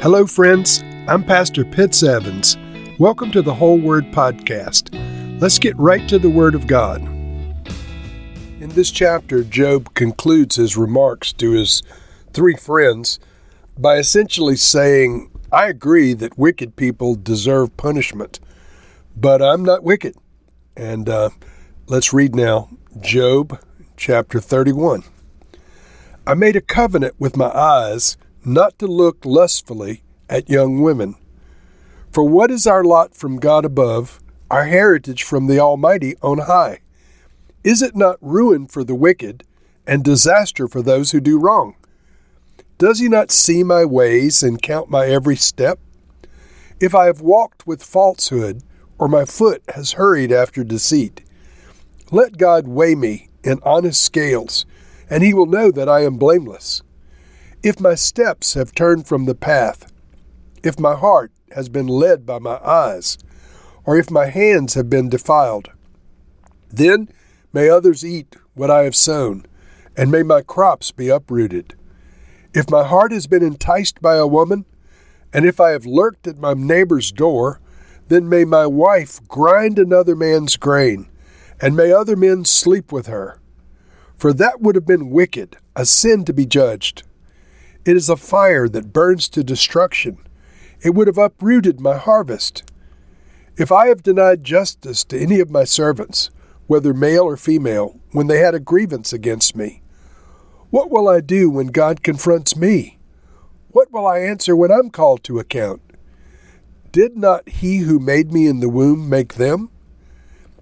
Hello, friends. I'm Pastor Pitts Evans. Welcome to the Whole Word Podcast. Let's get right to the Word of God. In this chapter, Job concludes his remarks to his three friends by essentially saying, I agree that wicked people deserve punishment, but I'm not wicked. And uh, let's read now Job chapter 31. I made a covenant with my eyes not to look lustfully at young women. For what is our lot from God above, our heritage from the Almighty on high? Is it not ruin for the wicked and disaster for those who do wrong? Does he not see my ways and count my every step? If I have walked with falsehood, or my foot has hurried after deceit, let God weigh me in honest scales, and he will know that I am blameless. If my steps have turned from the path, if my heart has been led by my eyes, or if my hands have been defiled, then may others eat what I have sown, and may my crops be uprooted. If my heart has been enticed by a woman, and if I have lurked at my neighbor's door, then may my wife grind another man's grain, and may other men sleep with her. For that would have been wicked, a sin to be judged. It is a fire that burns to destruction. It would have uprooted my harvest. If I have denied justice to any of my servants, whether male or female, when they had a grievance against me, what will I do when God confronts me? What will I answer when I'm called to account? Did not he who made me in the womb make them?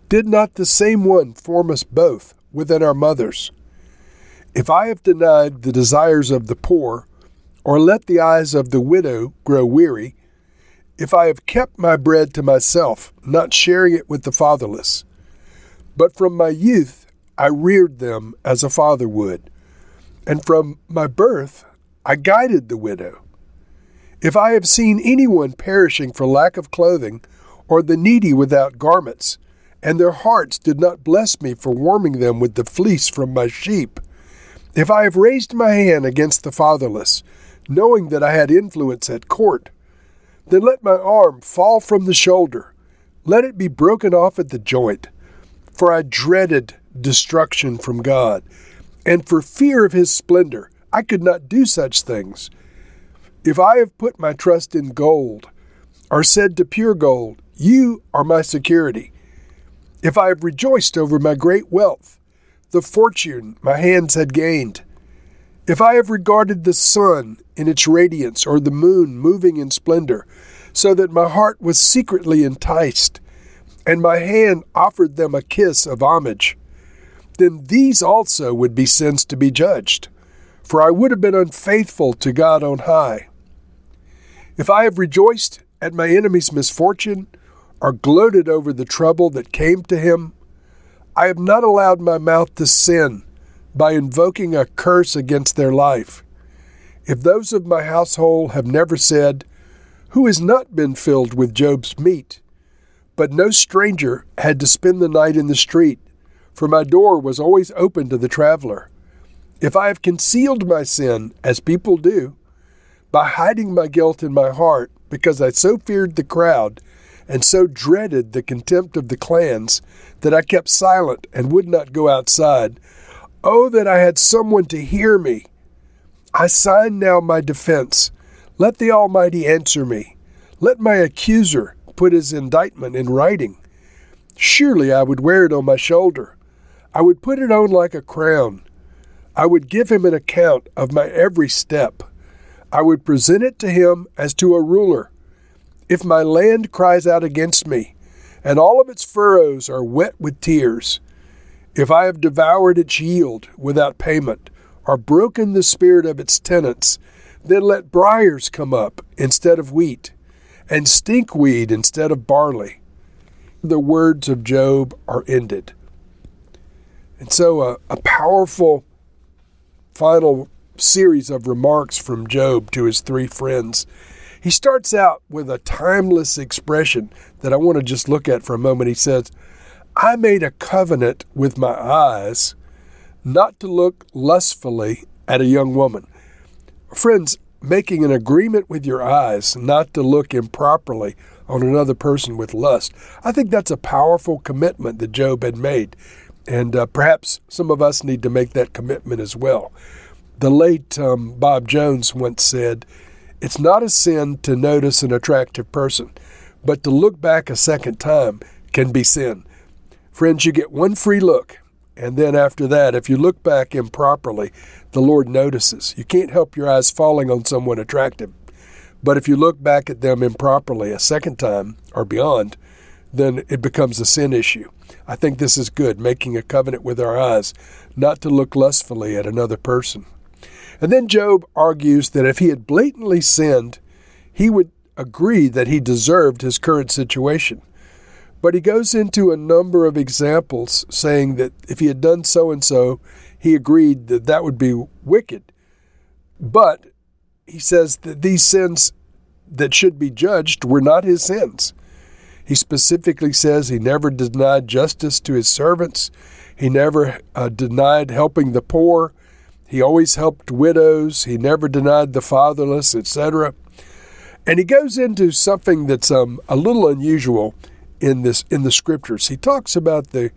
Did not the same one form us both within our mothers? If I have denied the desires of the poor, or let the eyes of the widow grow weary, if I have kept my bread to myself, not sharing it with the fatherless. But from my youth I reared them as a father would, and from my birth I guided the widow. If I have seen anyone perishing for lack of clothing, or the needy without garments, and their hearts did not bless me for warming them with the fleece from my sheep, if I have raised my hand against the fatherless, knowing that I had influence at court. Then let my arm fall from the shoulder, let it be broken off at the joint. For I dreaded destruction from God, and for fear of his splendor I could not do such things. If I have put my trust in gold, or said to pure gold, You are my security, if I have rejoiced over my great wealth, the fortune my hands had gained, if I have regarded the sun in its radiance, or the moon moving in splendor, so that my heart was secretly enticed, and my hand offered them a kiss of homage, then these also would be sins to be judged, for I would have been unfaithful to God on high. If I have rejoiced at my enemy's misfortune, or gloated over the trouble that came to him, I have not allowed my mouth to sin by invoking a curse against their life. If those of my household have never said, Who has not been filled with Job's meat? But no stranger had to spend the night in the street, for my door was always open to the traveler. If I have concealed my sin, as people do, by hiding my guilt in my heart, because I so feared the crowd and so dreaded the contempt of the clans that I kept silent and would not go outside, Oh, that I had someone to hear me! I sign now my defense. Let the Almighty answer me. Let my accuser put his indictment in writing. Surely I would wear it on my shoulder. I would put it on like a crown. I would give him an account of my every step. I would present it to him as to a ruler. If my land cries out against me, and all of its furrows are wet with tears, if I have devoured its yield without payment, or broken the spirit of its tenants, then let briers come up instead of wheat, and stinkweed instead of barley. The words of Job are ended. And so, a, a powerful final series of remarks from Job to his three friends. He starts out with a timeless expression that I want to just look at for a moment. He says, I made a covenant with my eyes not to look lustfully at a young woman. Friends, making an agreement with your eyes not to look improperly on another person with lust. I think that's a powerful commitment that Job had made. And uh, perhaps some of us need to make that commitment as well. The late um, Bob Jones once said, It's not a sin to notice an attractive person, but to look back a second time can be sin. Friends, you get one free look. And then after that, if you look back improperly, the Lord notices. You can't help your eyes falling on someone attractive. But if you look back at them improperly a second time or beyond, then it becomes a sin issue. I think this is good, making a covenant with our eyes, not to look lustfully at another person. And then Job argues that if he had blatantly sinned, he would agree that he deserved his current situation. But he goes into a number of examples saying that if he had done so and so, he agreed that that would be wicked. But he says that these sins that should be judged were not his sins. He specifically says he never denied justice to his servants. He never uh, denied helping the poor. He always helped widows. He never denied the fatherless, etc. And he goes into something that's um, a little unusual in this in the scriptures. He talks about the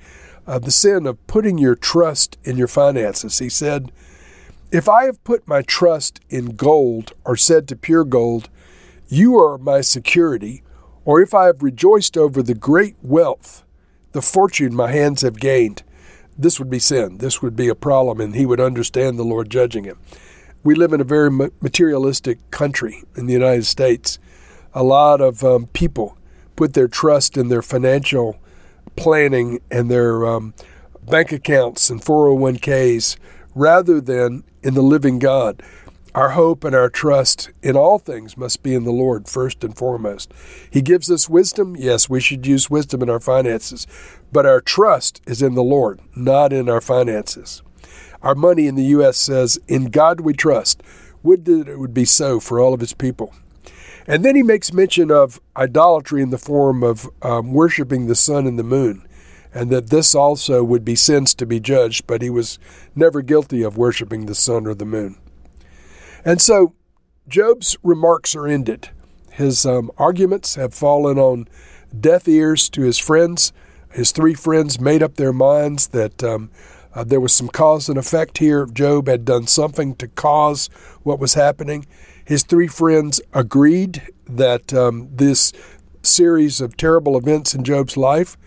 uh, the sin of putting your trust in your finances. He said, "If I have put my trust in gold, or said to pure gold, you are my security, or if I have rejoiced over the great wealth, the fortune my hands have gained, this would be sin. This would be a problem, and he would understand the Lord judging him. We live in a very materialistic country in the United States. A lot of um, people put their trust in their financial planning and their um, bank accounts and 401ks rather than in the living God. Our hope and our trust in all things must be in the Lord first and foremost. He gives us wisdom. Yes, we should use wisdom in our finances, but our trust is in the Lord, not in our finances. Our money in the U.S. says, In God we trust. Would that it would be so for all of his people. And then he makes mention of idolatry in the form of um, worshiping the sun and the moon, and that this also would be sins to be judged, but he was never guilty of worshiping the sun or the moon. And so Job's remarks are ended. His um, arguments have fallen on deaf ears to his friends. His three friends made up their minds that um, uh, there was some cause and effect here. Job had done something to cause what was happening. His three friends agreed that um, this series of terrible events in Job's life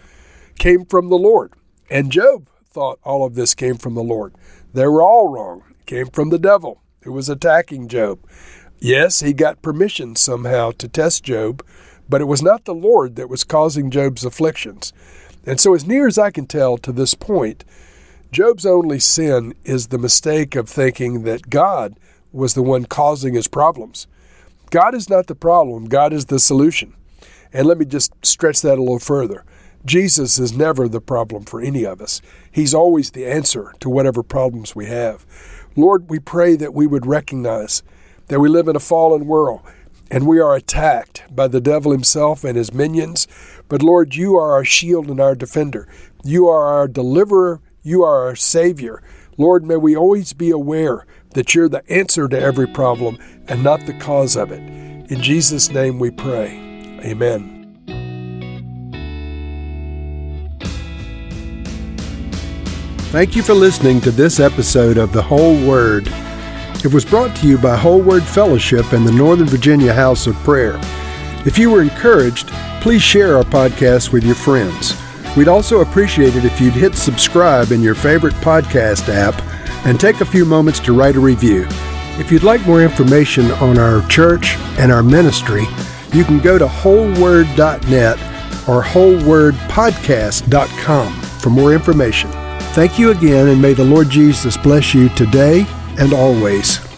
came from the Lord. And Job thought all of this came from the Lord. They were all wrong. It came from the devil who was attacking Job. Yes, he got permission somehow to test Job, but it was not the Lord that was causing Job's afflictions. And so, as near as I can tell to this point, Job's only sin is the mistake of thinking that God was the one causing his problems. God is not the problem, God is the solution. And let me just stretch that a little further. Jesus is never the problem for any of us. He's always the answer to whatever problems we have. Lord, we pray that we would recognize that we live in a fallen world and we are attacked by the devil himself and his minions. But Lord, you are our shield and our defender. You are our deliverer. You are our Savior. Lord, may we always be aware that you're the answer to every problem and not the cause of it. In Jesus' name we pray. Amen. Thank you for listening to this episode of The Whole Word. It was brought to you by Whole Word Fellowship and the Northern Virginia House of Prayer. If you were encouraged, please share our podcast with your friends. We'd also appreciate it if you'd hit subscribe in your favorite podcast app and take a few moments to write a review. If you'd like more information on our church and our ministry, you can go to wholeword.net or wholewordpodcast.com for more information. Thank you again, and may the Lord Jesus bless you today and always.